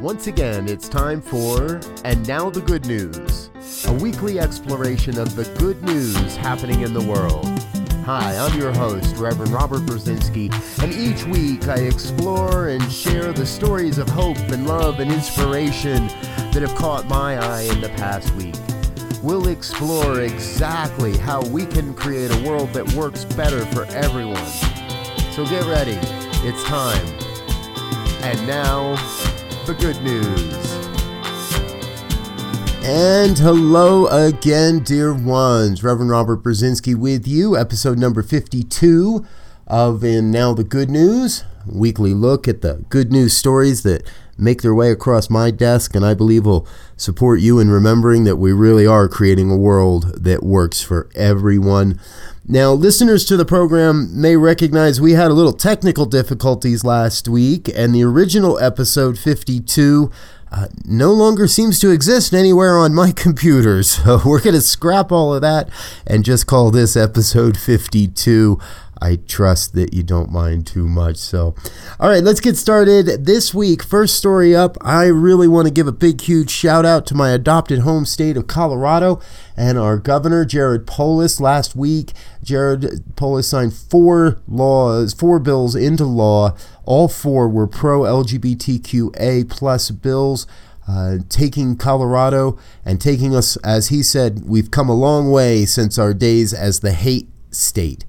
Once again, it's time for And Now the Good News, a weekly exploration of the good news happening in the world. Hi, I'm your host, Reverend Robert Brzezinski, and each week I explore and share the stories of hope and love and inspiration that have caught my eye in the past week. We'll explore exactly how we can create a world that works better for everyone. So get ready, it's time. And now, the good news. And hello again, dear ones. Reverend Robert Brzezinski with you, episode number 52 of And Now the Good News, weekly look at the good news stories that make their way across my desk, and I believe will support you in remembering that we really are creating a world that works for everyone. Now, listeners to the program may recognize we had a little technical difficulties last week, and the original episode 52 uh, no longer seems to exist anywhere on my computer. So we're going to scrap all of that and just call this episode 52. I trust that you don't mind too much. So, all right, let's get started. This week, first story up, I really want to give a big, huge shout out to my adopted home state of Colorado and our governor, Jared Polis. Last week, Jared Polis signed four laws, four bills into law. All four were pro LGBTQA plus bills. Uh, taking Colorado and taking us, as he said, we've come a long way since our days as the hate state.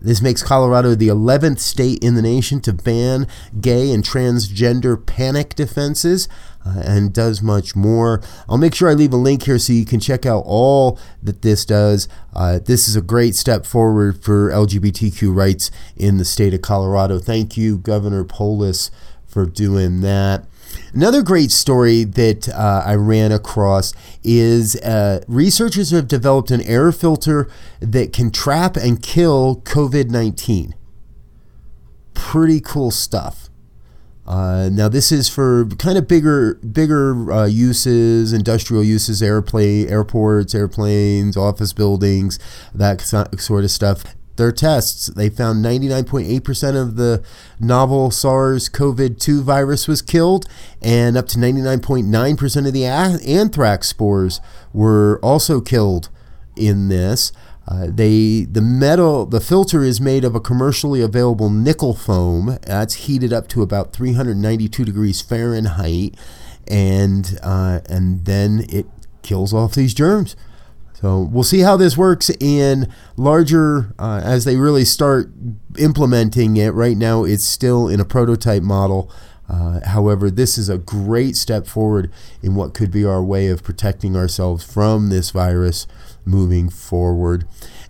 This makes Colorado the 11th state in the nation to ban gay and transgender panic defenses uh, and does much more. I'll make sure I leave a link here so you can check out all that this does. Uh, this is a great step forward for LGBTQ rights in the state of Colorado. Thank you, Governor Polis, for doing that. Another great story that uh, I ran across is uh, researchers have developed an air filter that can trap and kill COVID 19. Pretty cool stuff. Uh, now this is for kind of bigger, bigger uh, uses, industrial uses, airplane, airports, airplanes, office buildings, that sort of stuff their tests, they found 99.8% of the novel SARS CoV 2 virus was killed, and up to 99.9% of the anthrax spores were also killed in this. Uh, they the metal the filter is made of a commercially available nickel foam that's heated up to about 392 degrees Fahrenheit, and uh, and then it kills off these germs. So we'll see how this works in larger uh, as they really start implementing it. Right now, it's still in a prototype model. Uh, however, this is a great step forward in what could be our way of protecting ourselves from this virus moving forward.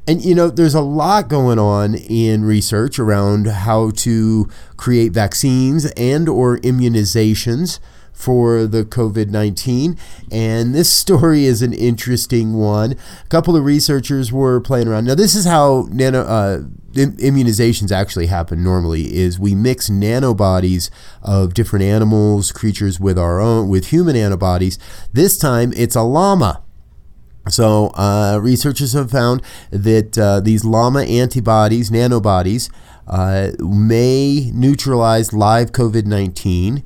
And you know, there's a lot going on in research around how to create vaccines and or immunizations for the COVID 19. And this story is an interesting one. A couple of researchers were playing around. Now, this is how nano. Uh, immunizations actually happen normally is we mix nanobodies of different animals creatures with our own with human antibodies this time it's a llama so uh, researchers have found that uh, these llama antibodies nanobodies uh, may neutralize live covid-19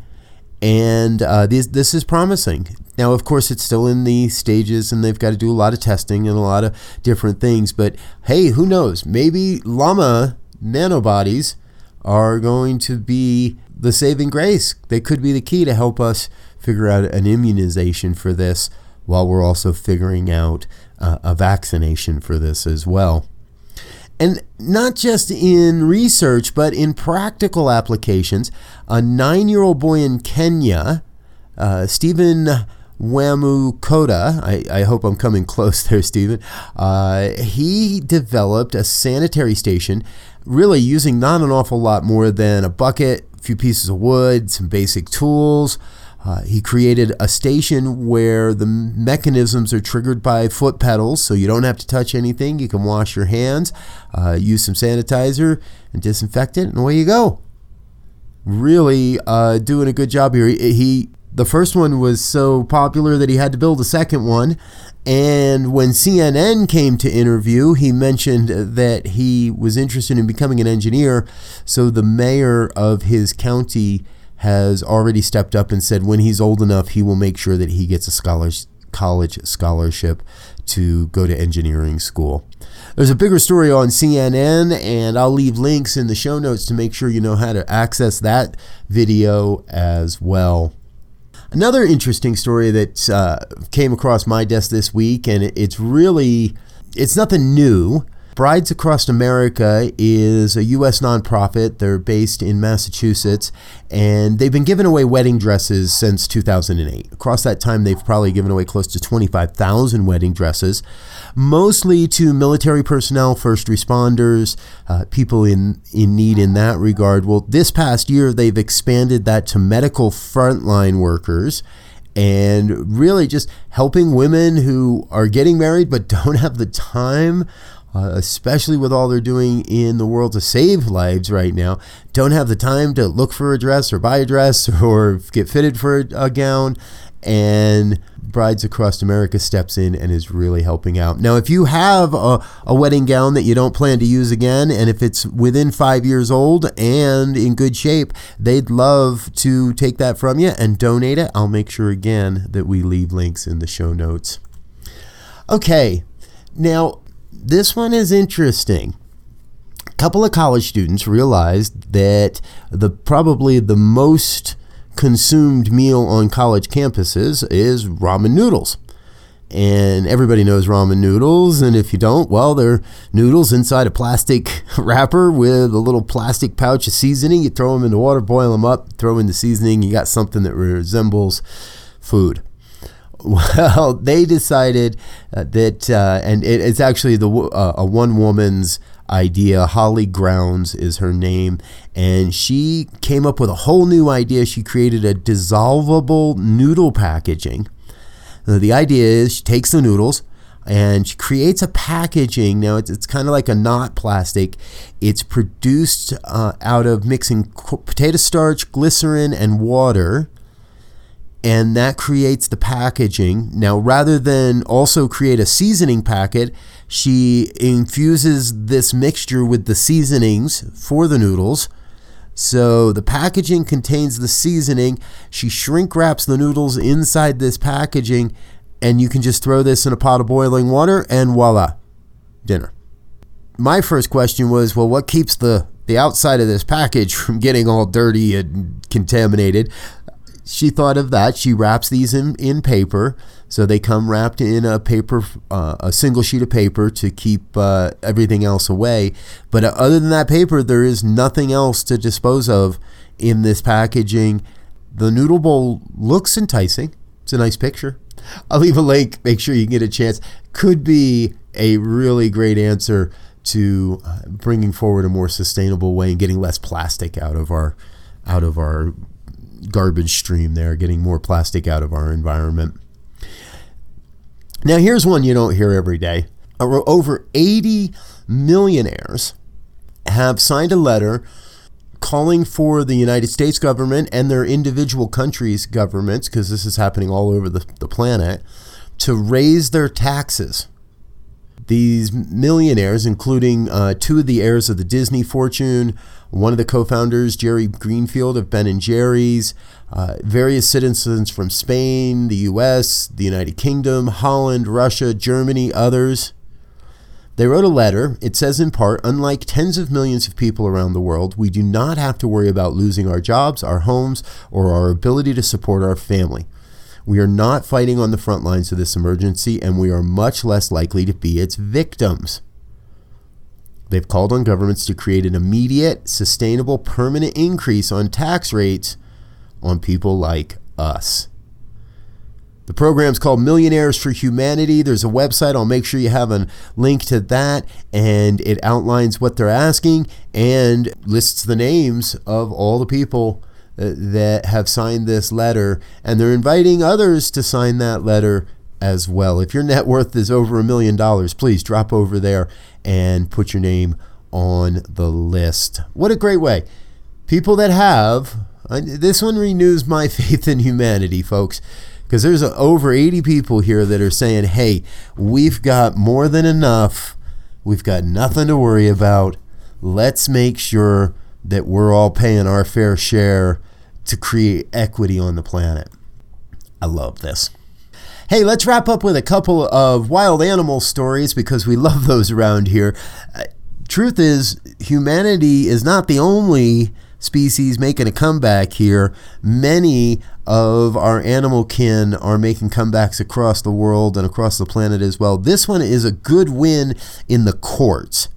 and uh, this this is promising. Now, of course, it's still in the stages, and they've got to do a lot of testing and a lot of different things. But hey, who knows? Maybe llama nanobodies are going to be the saving grace. They could be the key to help us figure out an immunization for this, while we're also figuring out uh, a vaccination for this as well. And not just in research, but in practical applications. A nine year old boy in Kenya, uh, Stephen Wamukota, I, I, hope I'm coming close there, Stephen, uh, he developed a sanitary station, really using not an awful lot more than a bucket, a few pieces of wood, some basic tools. Uh, he created a station where the mechanisms are triggered by foot pedals, so you don't have to touch anything. You can wash your hands, uh, use some sanitizer and disinfectant, and away you go. Really uh, doing a good job here. He, he the first one was so popular that he had to build a second one. And when CNN came to interview, he mentioned that he was interested in becoming an engineer. So the mayor of his county has already stepped up and said when he's old enough, he will make sure that he gets a college scholarship to go to engineering school. There's a bigger story on CNN, and I'll leave links in the show notes to make sure you know how to access that video as well. Another interesting story that uh, came across my desk this week, and it's really it's nothing new. Brides Across America is a U.S. nonprofit. They're based in Massachusetts, and they've been giving away wedding dresses since 2008. Across that time, they've probably given away close to 25,000 wedding dresses, mostly to military personnel, first responders, uh, people in, in need in that regard. Well, this past year, they've expanded that to medical frontline workers and really just helping women who are getting married but don't have the time uh, especially with all they're doing in the world to save lives right now, don't have the time to look for a dress or buy a dress or get fitted for a, gown. And Brides Across America steps in and is really helping out. Now, if you have a, a wedding gown that you don't plan to use again, and if it's within five years old and in good shape, they'd love to take that from you and donate it. I'll make sure again that we leave links in the show notes. Okay, now this one is interesting. A couple of college students realized that the probably the most consumed meal on college campuses is ramen noodles. And everybody knows ramen noodles. And if you don't, well, they're noodles inside a plastic wrapper with a little plastic pouch of seasoning. You throw them in the water, boil them up, throw in the seasoning. You got something that resembles food. Well, they decided uh, that, uh, and it, it's actually the uh, a one woman's idea. Holly Grounds is her name, and she came up with a whole new idea. She created a dissolvable noodle packaging. Now, the idea is she takes the noodles and she creates a packaging. Now it's, it's kind of like a not plastic. It's produced uh, out of mixing potato starch, glycerin, and water and that creates the packaging. Now, rather than also create a seasoning packet, she infuses this mixture with the seasonings for the noodles. So the packaging contains the seasoning. She shrink wraps the noodles inside this packaging, and you can just throw this in a pot of boiling water, and voila, dinner. My first question was, well, what keeps the the outside of this package from getting all dirty and contaminated? She thought of that. She wraps these in, in paper. So they come wrapped in a paper, uh, a single sheet of paper to keep uh, everything else away. But uh, other than that paper, there is nothing else to dispose of in this packaging. The noodle bowl looks enticing. It's a nice picture. I'll leave a link. Make sure you get a chance. Could be a really great answer to uh, bringing forward a more sustainable way and getting less plastic out of our out of our garbage stream there, getting more plastic out of our environment. Now, here's one you don't hear every day. Over 80 millionaires have signed a letter calling for the United States government and their individual countries' governments, because this is happening all over the, the planet, to raise their taxes. These millionaires, including uh, two of the heirs of the Disney fortune, one of the co-founders, Jerry Greenfield of Ben and Jerry's, uh, various citizens from Spain, the U.S., the United Kingdom, Holland, Russia, Germany, others. They wrote a letter. It says in part, unlike tens of millions of people around the world, we do not have to worry about losing our jobs, our homes, or our ability to support our family. We are not fighting on the front lines of this emergency, and we are much less likely to be its victims. They've called on governments to create an immediate, sustainable, permanent increase on tax rates on people like us. The program's called Millionaires for Humanity. There's a website. I'll make sure you have a link to that. And it outlines what they're asking and lists the names of all the people uh, that have signed this letter. And they're inviting others to sign that letter as well. If your net worth is over a million dollars, please drop over there and put your name on the list. What a great way. People that have, uh, this one renews my faith in humanity, folks, because there's over 80 people here that are saying, hey, we've got more than enough. We've got nothing to worry about. Let's make sure that we're all paying our fair share to create equity on the planet. I love this. Hey, let's wrap up with a couple of wild animal stories because we love those around here. Uh, truth is, humanity is not the only species making a comeback here. Many of our animal kin are making comebacks across the world and across the planet as well. This one is a good win in the courts.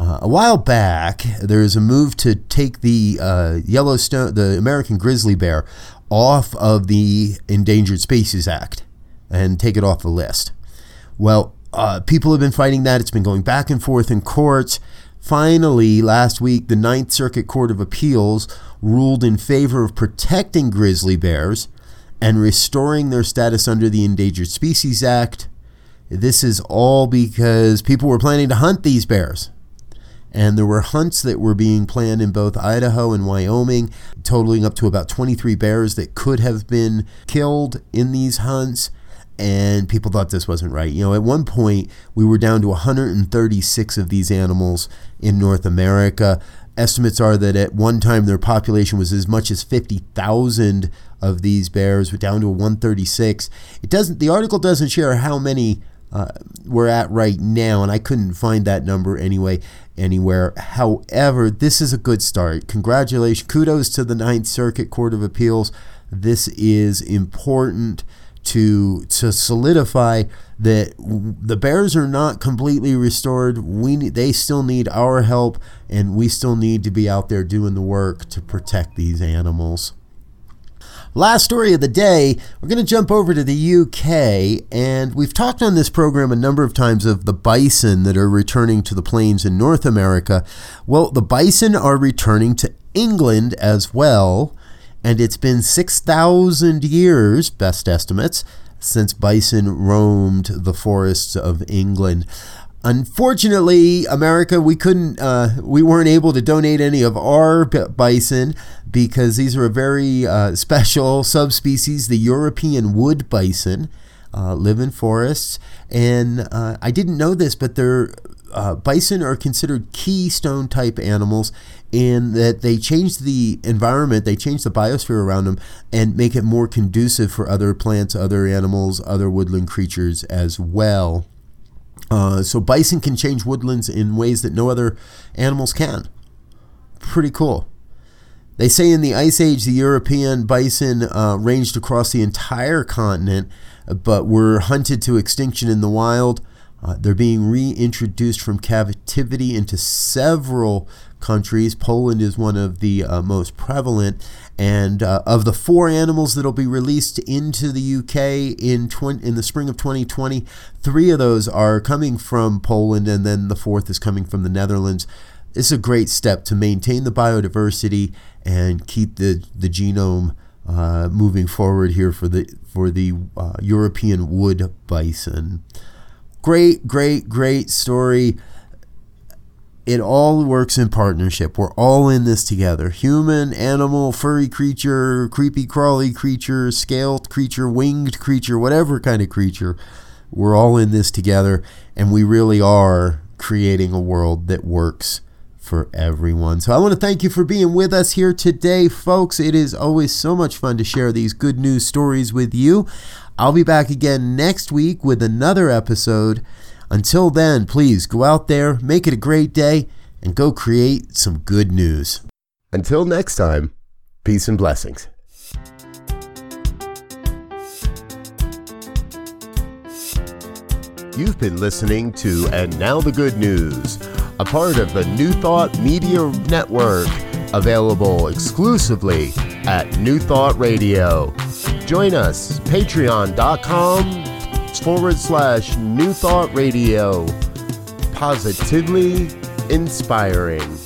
Uh, a while back, there was a move to take the uh, Yellowstone, the American grizzly bear, off of the Endangered Species Act and take it off the list. Well, uh, people have been fighting that. It's been going back and forth in courts. Finally, last week, the Ninth Circuit Court of Appeals ruled in favor of protecting grizzly bears and restoring their status under the Endangered Species Act. This is all because people were planning to hunt these bears and there were hunts that were being planned in both Idaho and Wyoming, totaling up to about 23 bears that could have been killed in these hunts. And people thought this wasn't right. You know, at one point, we were down to 136 of these animals in North America. Estimates are that at one time their population was as much as 50,000 of these bears. We're down to 136. It doesn't. The article doesn't share how many uh, we're at right now, and I couldn't find that number anyway anywhere. However, this is a good start. Congratulations, kudos to the Ninth Circuit Court of Appeals. This is important to to solidify that the Bears are not completely restored. We they still need our help, and we still need to be out there doing the work to protect these animals. Last story of the day, we're going to jump over to the UK, and we've talked on this program a number of times of the bison that are returning to the plains in North America. Well, the bison are returning to England as well, and it's been 6,000 years, best estimates, since bison roamed the forests of England. Unfortunately, America, we couldn't, uh, we weren't able to donate any of our bison because these are a very uh, special subspecies, the European wood bison. Uh, live in forests, and uh, I didn't know this, but they're uh, bison are considered keystone type animals in that they change the environment, they change the biosphere around them, and make it more conducive for other plants, other animals, other woodland creatures as well. Uh, so bison can change woodlands in ways that no other animals can. Pretty cool. They say in the Ice Age, the European bison uh, ranged across the entire continent, but were hunted to extinction in the wild. Uh, they're being reintroduced from captivity into several countries. Poland is one of the uh, most prevalent. And uh, of the four animals that will be released into the UK in 20, in the spring of 2020, three of those are coming from Poland, and then the fourth is coming from the Netherlands. It's a great step to maintain the biodiversity and keep the the genome uh, moving forward here for the for the uh, European wood bison. Great, great, great story it all works in partnership. We're all in this together. Human, animal, furry creature, creepy crawly creature, scaled creature, winged creature, whatever kind of creature. We're all in this together and we really are creating a world that works for everyone. So I want to thank you for being with us here today, folks. It is always so much fun to share these good news stories with you. I'll be back again next week with another episode. Until then, please go out there, make it a great day, and go create some good news. Until next time, peace and blessings. You've been listening to And Now the Good News, a part of the New Thought Media Network, available exclusively at New Thought Radio. Join us, patreon.com forward slash New Thought Radio. Positively inspiring.